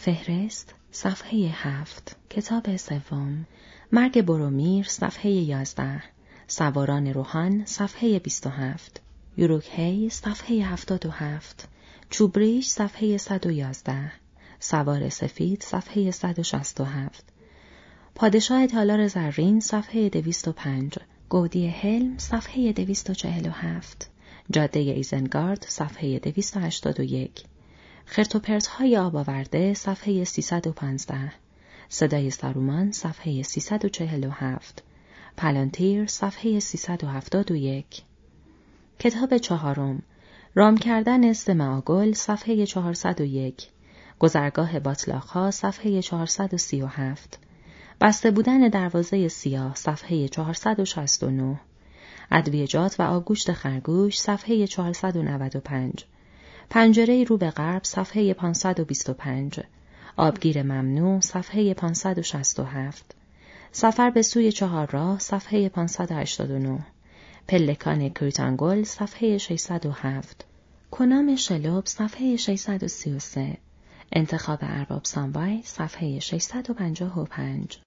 فهرست صفحه هفت کتاب سوم مرگ برومیر صفحه یازده سواران روحان صفحه بیست و هفت یوروکهی صفحه هفتاد و هفت چوبریش صفحه صد و یازده سوار سفید صفحه صد و شست و هفت پادشاه تالار زرین صفحه دویست و پنج گودی حلم صفحه دویست و چهل و هفت جاده ایزنگارد صفحه دویست و هشتاد و یک. خرتوپرت های آب آورده صفحه 315 صدای سارومان صفحه 347 پلانتیر صفحه 371 کتاب چهارم. رام کردن استماعگل صفحه 401 گذرگاه باطلاخها صفحه 437 بسته بودن دروازه سیاه صفحه 469 ادویجات و آبگوشت خرگوش صفحه 495 پنجره رو به غرب صفحه 525 آبگیر ممنوع صفحه 567 سفر به سوی چهار راه صفحه 589 پلکان کریتانگل صفحه 607 کنام شلوب صفحه 633 انتخاب ارباب سامبای صفحه 655